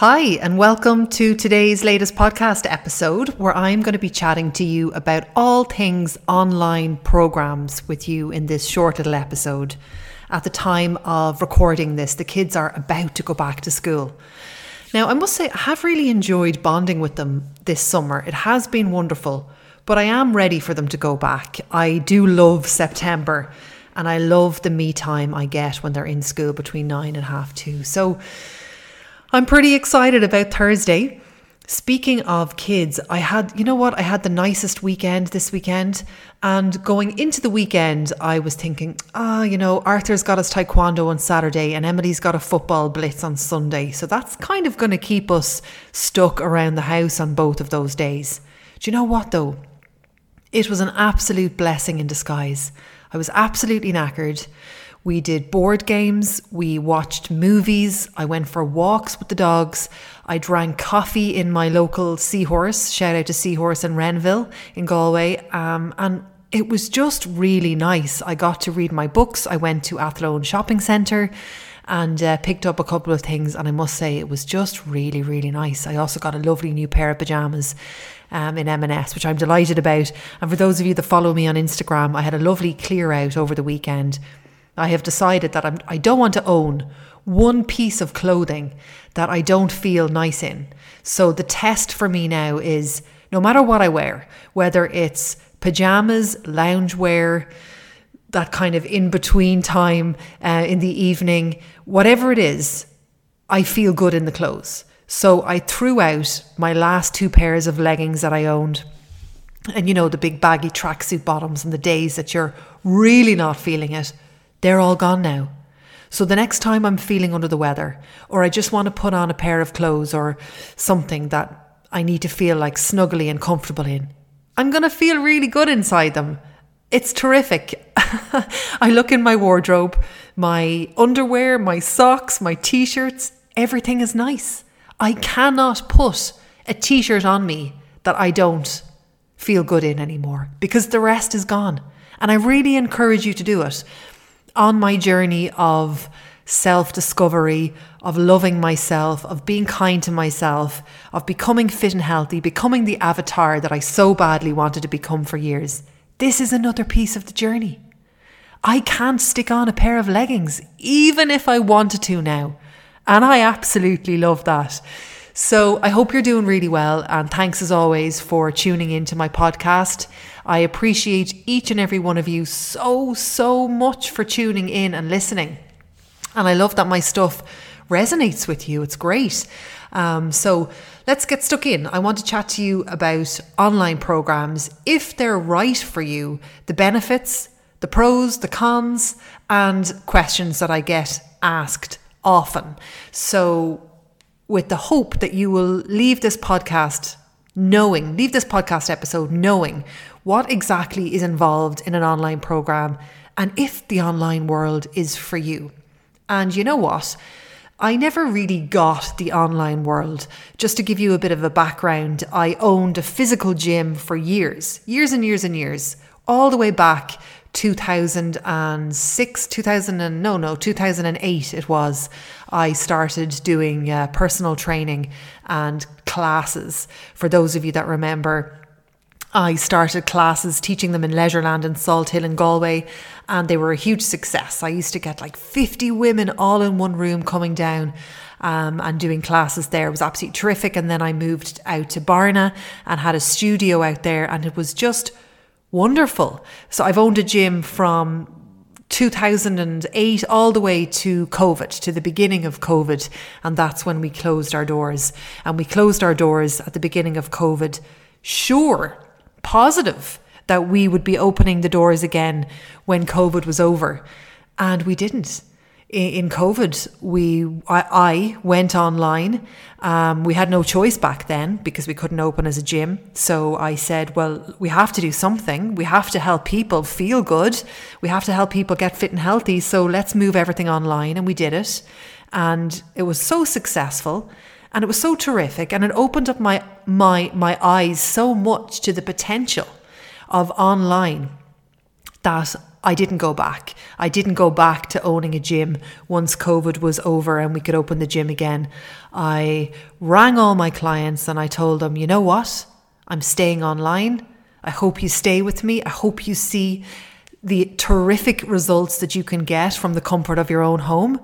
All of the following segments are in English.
Hi, and welcome to today's latest podcast episode where I'm going to be chatting to you about all things online programs with you in this short little episode. At the time of recording this, the kids are about to go back to school. Now, I must say, I have really enjoyed bonding with them this summer. It has been wonderful, but I am ready for them to go back. I do love September and I love the me time I get when they're in school between nine and half two. So, I'm pretty excited about Thursday. Speaking of kids, I had, you know what? I had the nicest weekend this weekend. And going into the weekend, I was thinking, ah, oh, you know, Arthur's got his taekwondo on Saturday and Emily's got a football blitz on Sunday. So that's kind of going to keep us stuck around the house on both of those days. Do you know what, though? It was an absolute blessing in disguise. I was absolutely knackered. We did board games, we watched movies, I went for walks with the dogs, I drank coffee in my local Seahorse, shout out to Seahorse in Renville in Galway, um, and it was just really nice. I got to read my books, I went to Athlone Shopping Centre and uh, picked up a couple of things, and I must say it was just really, really nice. I also got a lovely new pair of pajamas. Um, in M&S, which I'm delighted about. And for those of you that follow me on Instagram, I had a lovely clear out over the weekend I have decided that I'm, I don't want to own one piece of clothing that I don't feel nice in. So the test for me now is no matter what I wear, whether it's pajamas, loungewear, that kind of in between time uh, in the evening, whatever it is, I feel good in the clothes. So I threw out my last two pairs of leggings that I owned. And you know, the big baggy tracksuit bottoms and the days that you're really not feeling it, they're all gone now. So the next time I'm feeling under the weather, or I just want to put on a pair of clothes or something that I need to feel like snuggly and comfortable in, I'm going to feel really good inside them. It's terrific. I look in my wardrobe, my underwear, my socks, my t shirts, everything is nice. I cannot put a t shirt on me that I don't feel good in anymore because the rest is gone. And I really encourage you to do it on my journey of self discovery, of loving myself, of being kind to myself, of becoming fit and healthy, becoming the avatar that I so badly wanted to become for years. This is another piece of the journey. I can't stick on a pair of leggings, even if I wanted to now. And I absolutely love that. So I hope you're doing really well. And thanks as always for tuning into my podcast. I appreciate each and every one of you so, so much for tuning in and listening. And I love that my stuff resonates with you. It's great. Um, so let's get stuck in. I want to chat to you about online programs, if they're right for you, the benefits, the pros, the cons, and questions that I get asked often. So, with the hope that you will leave this podcast knowing, leave this podcast episode knowing what exactly is involved in an online program and if the online world is for you. And you know what? I never really got the online world. Just to give you a bit of a background, I owned a physical gym for years, years and years and years, all the way back 2006, 2000 and no, no, 2008 it was. I started doing uh, personal training and classes. For those of you that remember, I started classes teaching them in Leisureland and Salthill in Galway, and they were a huge success. I used to get like 50 women all in one room coming down um, and doing classes there. It was absolutely terrific. And then I moved out to Barna and had a studio out there, and it was just wonderful. So I've owned a gym from 2008 all the way to COVID, to the beginning of COVID. And that's when we closed our doors. And we closed our doors at the beginning of COVID, sure positive that we would be opening the doors again when COVID was over. And we didn't. In COVID, we I, I went online. Um, we had no choice back then because we couldn't open as a gym. So I said, "Well, we have to do something. We have to help people feel good. We have to help people get fit and healthy. So let's move everything online." And we did it, and it was so successful and it was so terrific and it opened up my my my eyes so much to the potential of online that I didn't go back. I didn't go back to owning a gym once COVID was over and we could open the gym again. I rang all my clients and I told them, you know what? I'm staying online. I hope you stay with me. I hope you see the terrific results that you can get from the comfort of your own home.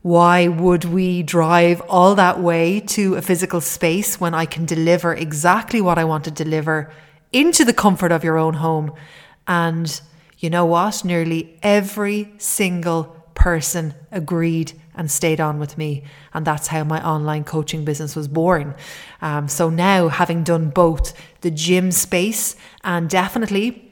Why would we drive all that way to a physical space when I can deliver exactly what I want to deliver into the comfort of your own home? And you know what? Nearly every single person agreed and stayed on with me. And that's how my online coaching business was born. Um, so now, having done both the gym space and definitely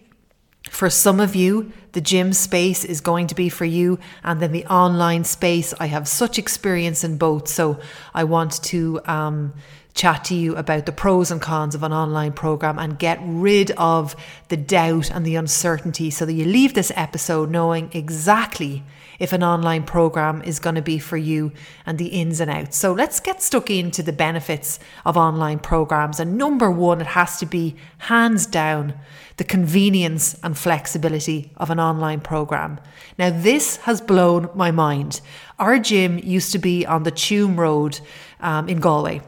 for some of you, the gym space is going to be for you, and then the online space. I have such experience in both, so I want to um, chat to you about the pros and cons of an online program and get rid of the doubt and the uncertainty so that you leave this episode knowing exactly if an online program is going to be for you and the ins and outs. So let's get stuck into the benefits of online programs. And number one, it has to be hands down the convenience and flexibility of an online program. Now, this has blown my mind. Our gym used to be on the Tuam Road um, in Galway,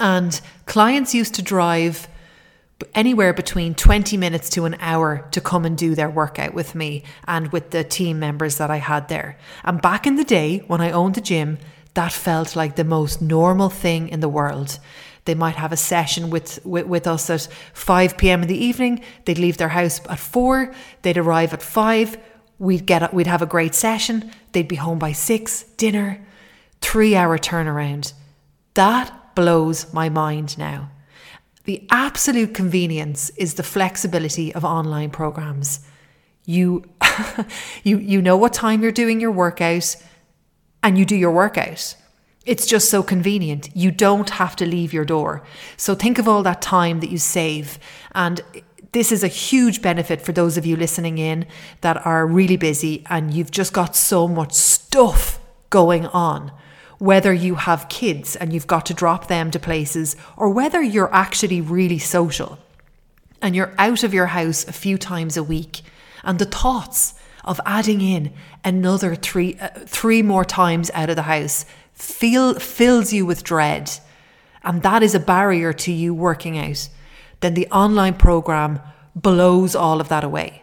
and clients used to drive anywhere between 20 minutes to an hour to come and do their workout with me and with the team members that I had there. And back in the day when I owned the gym, that felt like the most normal thing in the world. They might have a session with, with, with us at 5 p.m. in the evening. They'd leave their house at 4. They'd arrive at 5. We'd, get, we'd have a great session. They'd be home by 6, dinner, three hour turnaround. That blows my mind now. The absolute convenience is the flexibility of online programs. You, you, you know what time you're doing your workout and you do your workout. It's just so convenient. You don't have to leave your door. So think of all that time that you save. And this is a huge benefit for those of you listening in that are really busy and you've just got so much stuff going on whether you have kids and you've got to drop them to places, or whether you're actually really social and you're out of your house a few times a week, and the thoughts of adding in another three, uh, three more times out of the house feel, fills you with dread, and that is a barrier to you working out, then the online program blows all of that away.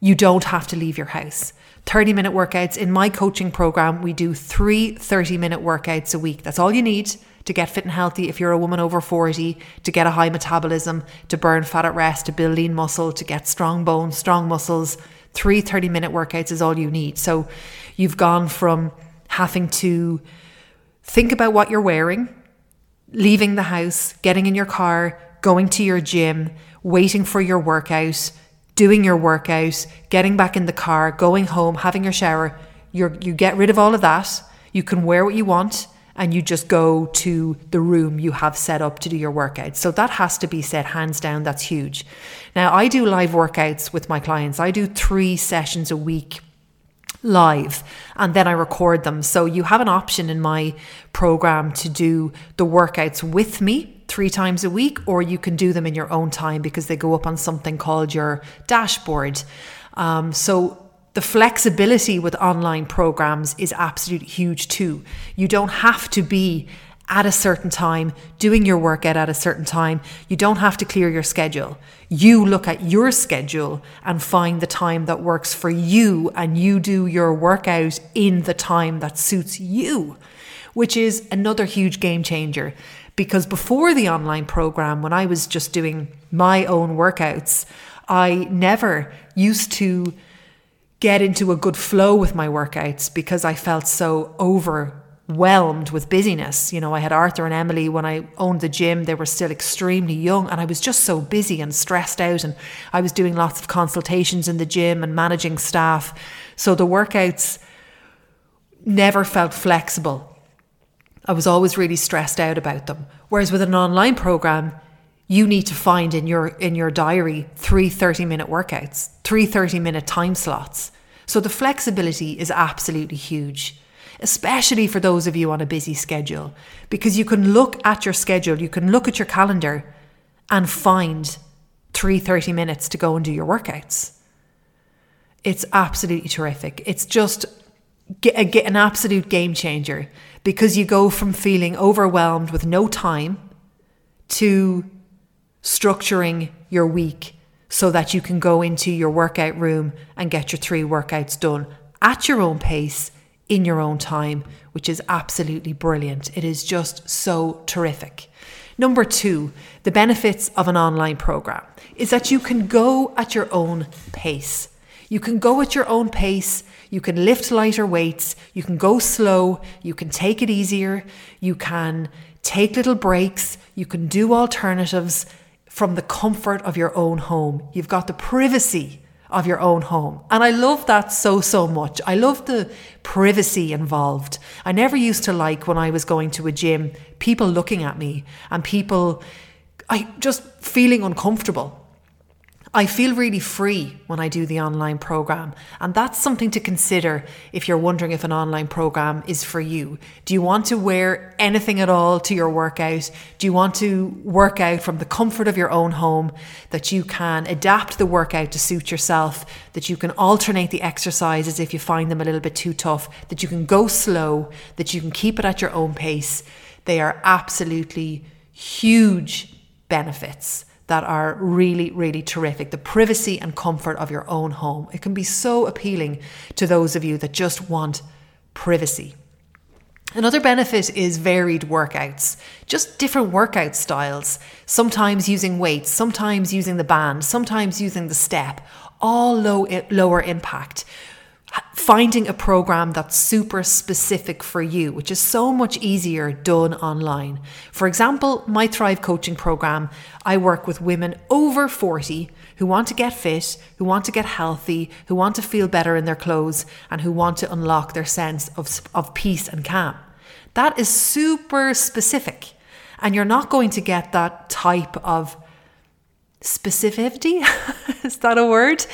You don't have to leave your house. 30 minute workouts. In my coaching program, we do three 30 minute workouts a week. That's all you need to get fit and healthy if you're a woman over 40, to get a high metabolism, to burn fat at rest, to build lean muscle, to get strong bones, strong muscles. Three 30 minute workouts is all you need. So you've gone from having to think about what you're wearing, leaving the house, getting in your car, going to your gym, waiting for your workout doing your workout, getting back in the car, going home, having your shower, you you get rid of all of that. You can wear what you want and you just go to the room you have set up to do your workout. So that has to be said hands down that's huge. Now I do live workouts with my clients. I do 3 sessions a week live and then I record them. So you have an option in my program to do the workouts with me three times a week, or you can do them in your own time because they go up on something called your dashboard. Um, so the flexibility with online programs is absolutely huge too. You don't have to be at a certain time, doing your workout at a certain time. You don't have to clear your schedule. You look at your schedule and find the time that works for you, and you do your workout in the time that suits you, which is another huge game changer. Because before the online program, when I was just doing my own workouts, I never used to get into a good flow with my workouts because I felt so overwhelmed with busyness. You know, I had Arthur and Emily when I owned the gym, they were still extremely young, and I was just so busy and stressed out. And I was doing lots of consultations in the gym and managing staff. So the workouts never felt flexible I was always really stressed out about them. Whereas with an online program, you need to find in your in your diary three 30 minute workouts, three 30 minute time slots. So the flexibility is absolutely huge, especially for those of you on a busy schedule, because you can look at your schedule, you can look at your calendar and find three 30 minutes to go and do your workouts. It's absolutely terrific. It's just an absolute game changer because you go from feeling overwhelmed with no time to structuring your week so that you can go into your workout room and get your three workouts done at your own pace in your own time, which is absolutely brilliant. It is just so terrific. Number two, the benefits of an online program is that you can go at your own pace. You can go at your own pace. You can lift lighter weights. You can go slow. You can take it easier. You can take little breaks. You can do alternatives from the comfort of your own home. You've got the privacy of your own home. And I love that so, so much. I love the privacy involved. I never used to like when I was going to a gym, people looking at me and people, I just feeling uncomfortable. I feel really free when I do the online program. And that's something to consider if you're wondering if an online program is for you. Do you want to wear anything at all to your workout? Do you want to work out from the comfort of your own home? That you can adapt the workout to suit yourself? That you can alternate the exercises if you find them a little bit too tough? That you can go slow? That you can keep it at your own pace? They are absolutely huge benefits that are really, really terrific. The privacy and comfort of your own home. It can be so appealing to those of you that just want privacy. Another benefit is varied workouts, just different workout styles. Sometimes using weights, sometimes using the band, sometimes using the step, all low, lower impact finding a program that's super specific for you, which is so much easier done online. For example, my Thrive coaching program, I work with women over 40 who want to get fit, who want to get healthy, who want to feel better in their clothes, and who want to unlock their sense of, of peace and calm. That is super specific. And you're not going to get that type of specificity, is that a word,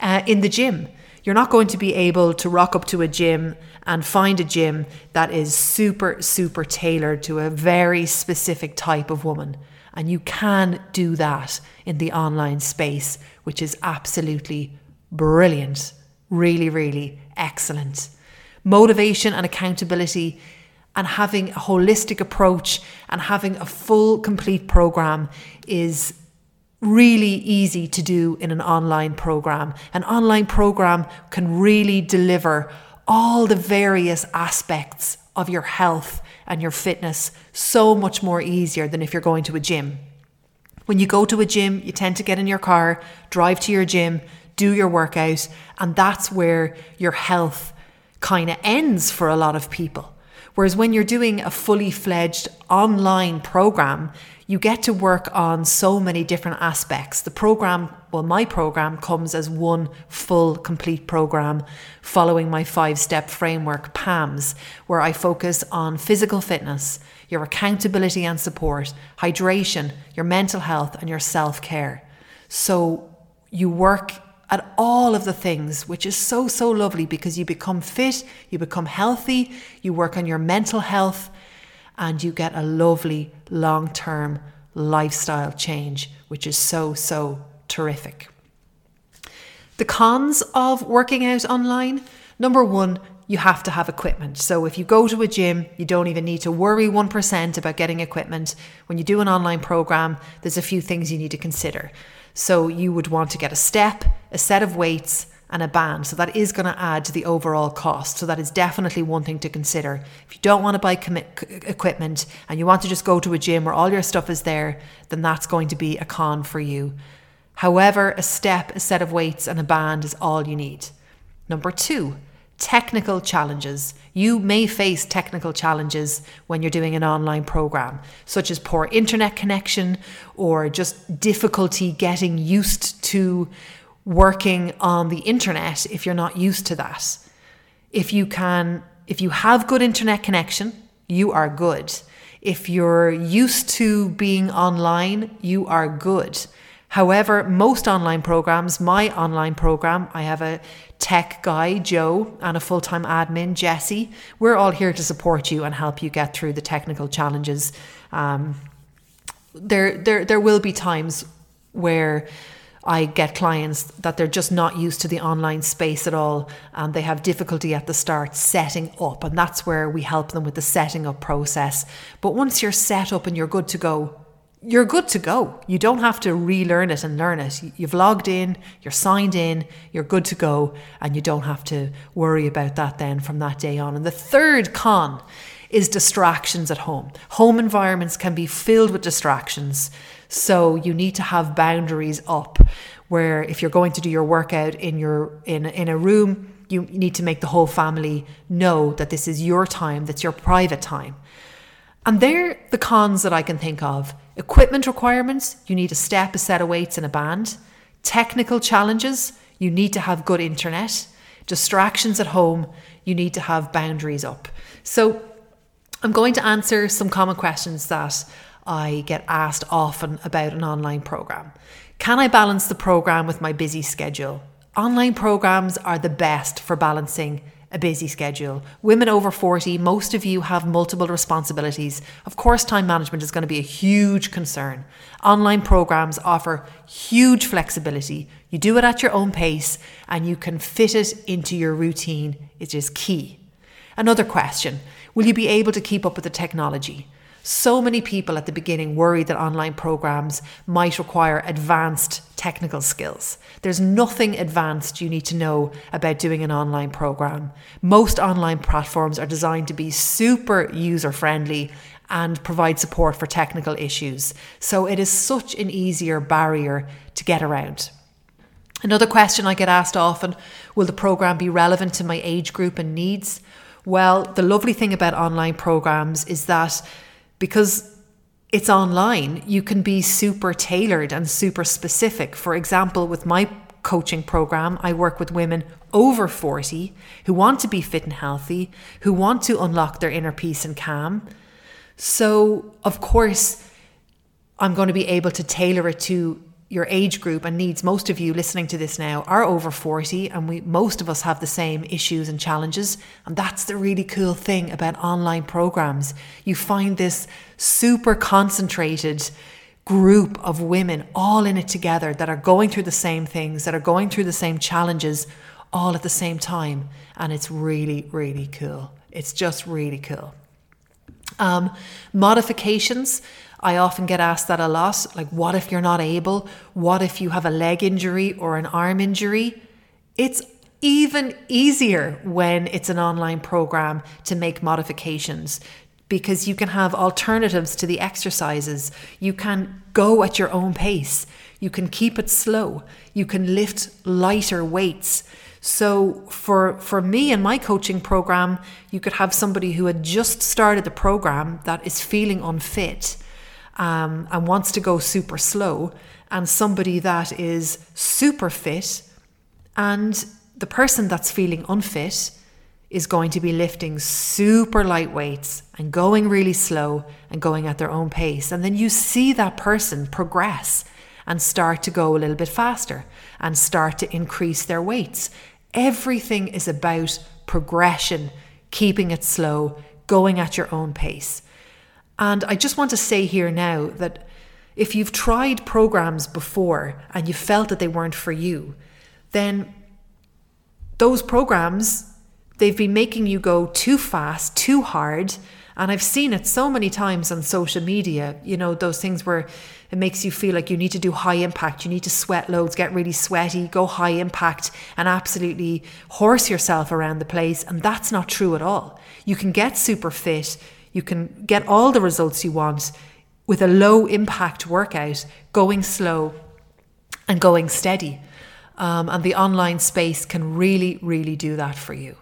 uh, in the gym. You're not going to be able to rock up to a gym and find a gym that is super, super tailored to a very specific type of woman. And you can do that in the online space, which is absolutely brilliant. Really, really excellent. Motivation and accountability and having a holistic approach and having a full, complete program is really easy to do in an online program. An online program can really deliver all the various aspects of your health and your fitness so much more easier than if you're going to a gym. When you go to a gym, you tend to get in your car, drive to your gym, do your workout, and that's where your health kind of ends for a lot of people. Whereas when you're doing a fully fledged online program, you get to work on so many different aspects. The program, well, my program comes as one full, complete program following my five step framework, PAMS, where I focus on physical fitness, your accountability and support, hydration, your mental health, and your self care. So you work at all of the things, which is so, so lovely because you become fit, you become healthy, you work on your mental health, and you get a lovely long term lifestyle change, which is so, so terrific. The cons of working out online number one, you have to have equipment. So if you go to a gym, you don't even need to worry 1% about getting equipment. When you do an online program, there's a few things you need to consider. So you would want to get a step, a set of weights, and a band. So that is going to add to the overall cost. So that is definitely one thing to consider. If you don't want to buy equipment and you want to just go to a gym where all your stuff is there, then that's going to be a con for you. However, a step, a set of weights, and a band is all you need. Number two, technical challenges. You may face technical challenges when you're doing an online program, such as poor internet connection or just difficulty getting used to working on the internet if you're not used to that. If you can, if you have good internet connection, you are good. If you're used to being online, you are good. However, most online programs, my online program, I have a tech guy, Joe, and a full time admin, Jesse. We're all here to support you and help you get through the technical challenges. Um, there, there, there will be times where I get clients that they're just not used to the online space at all and they have difficulty at the start setting up. And that's where we help them with the setting up process. But once you're set up and you're good to go, you're good to go. You don't have to relearn it and learn it. You've logged in, you're signed in, you're good to go, and you don't have to worry about that then from that day on. And the third con is distractions at home. Home environments can be filled with distractions. So you need to have boundaries up where if you're going to do your workout in your in in a room, you need to make the whole family know that this is your time, that's your private time. And they're the cons that I can think of. Equipment requirements, you need a step, a set of weights, and a band. Technical challenges, you need to have good internet. Distractions at home, you need to have boundaries up. So I'm going to answer some common questions that I get asked often about an online program. Can I balance the program with my busy schedule? Online programs are the best for balancing a busy schedule. Women over 40, most of you have multiple responsibilities. Of course, time management is going to be a huge concern. Online programs offer huge flexibility. You do it at your own pace and you can fit it into your routine, It is key. Another question Will you be able to keep up with the technology? So many people at the beginning worried that online programs might require advanced technical skills. There's nothing advanced you need to know about doing an online program. Most online platforms are designed to be super user friendly and provide support for technical issues. So it is such an easier barrier to get around. Another question I get asked often will the program be relevant to my age group and needs? Well, the lovely thing about online programs is that because it's online, you can be super tailored and super specific. For example, with my coaching program, I work with women over 40 who want to be fit and healthy, who want to unlock their inner peace and calm. So, of course, I'm going to be able to tailor it to your age group and needs most of you listening to this now are over 40 and we most of us have the same issues and challenges. And that's the really cool thing about online programs. You find this super concentrated group of women all in it together that are going through the same things that are going through the same challenges all at the same time. And it's really really cool. It's just really cool um, modifications I often get asked that a lot like, what if you're not able? What if you have a leg injury or an arm injury? It's even easier when it's an online program to make modifications because you can have alternatives to the exercises. You can go at your own pace. You can keep it slow. You can lift lighter weights. So for for me and my coaching program, you could have somebody who had just started the program that is feeling unfit um, and wants to go super slow, and somebody that is super fit, and the person that's feeling unfit is going to be lifting super light weights and going really slow and going at their own pace. And then you see that person progress and start to go a little bit faster and start to increase their weights. Everything is about progression, keeping it slow, going at your own pace. And I just want to say here now that if you've tried programs before and you felt that they weren't for you, then those programs, they've been making you go too fast, too hard. And I've seen it so many times on social media, you know, those things where it makes you feel like you need to do high impact, you need to sweat loads, get really sweaty, go high impact, and absolutely horse yourself around the place. And that's not true at all. You can get super fit, you can get all the results you want with a low impact workout, going slow and going steady. Um, and the online space can really, really do that for you.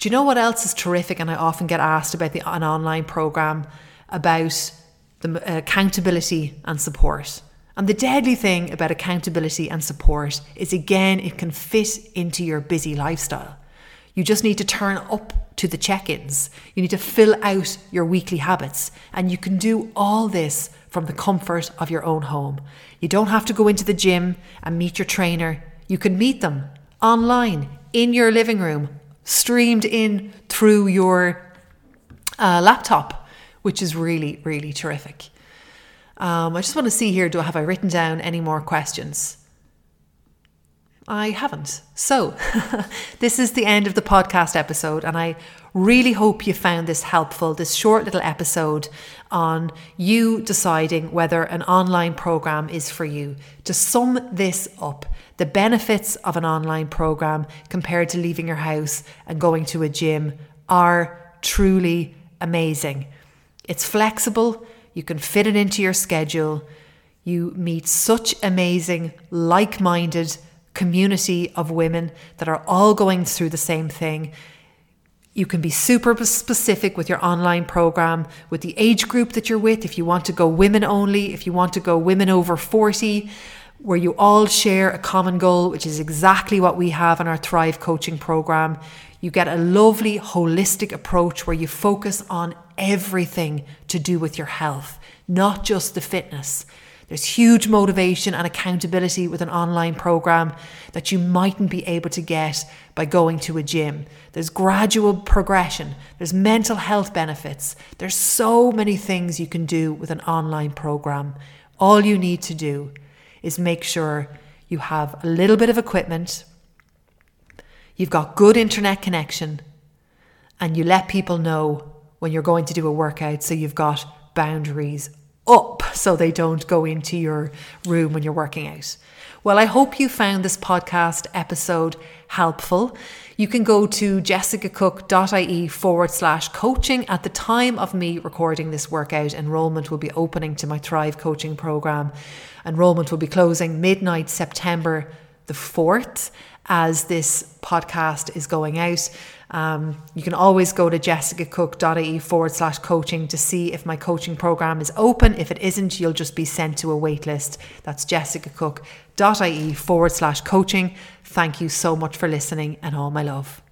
Do you know what else is terrific? And I often get asked about the, an online program about the uh, accountability and support. And the deadly thing about accountability and support is again, it can fit into your busy lifestyle. You just need to turn up to the check ins. You need to fill out your weekly habits. And you can do all this from the comfort of your own home. You don't have to go into the gym and meet your trainer. You can meet them online in your living room, streamed in through your uh, laptop, which is really, really terrific. Um, I just want to see here do I have I written down any more questions? I haven't. So, this is the end of the podcast episode, and I really hope you found this helpful. This short little episode on you deciding whether an online program is for you. To sum this up, the benefits of an online program compared to leaving your house and going to a gym are truly amazing. It's flexible, you can fit it into your schedule. You meet such amazing, like minded community of women that are all going through the same thing. You can be super specific with your online program, with the age group that you're with. If you want to go women only, if you want to go women over 40, where you all share a common goal, which is exactly what we have in our Thrive coaching program. You get a lovely holistic approach where you focus on everything to do with your health, not just the fitness. There's huge motivation and accountability with an online program that you mightn't be able to get by going to a gym. There's gradual progression, there's mental health benefits. There's so many things you can do with an online program. All you need to do is make sure you have a little bit of equipment, you've got good internet connection, and you let people know when you're going to do a workout so you've got boundaries up so they don't go into your room when you're working out. Well, I hope you found this podcast episode helpful. You can go to jessicacooke.ie forward slash coaching. At the time of me recording this workout, enrollment will be opening to my Thrive coaching program. Enrollment will be closing midnight September the 4th as this podcast is going out. Um, you can always go to jessicacooke.ie forward slash coaching to see if my coaching program is open. If it isn't, you'll just be sent to a waitlist. That's jessicacooke.ie forward slash coaching. Thank you so much for listening and all my love.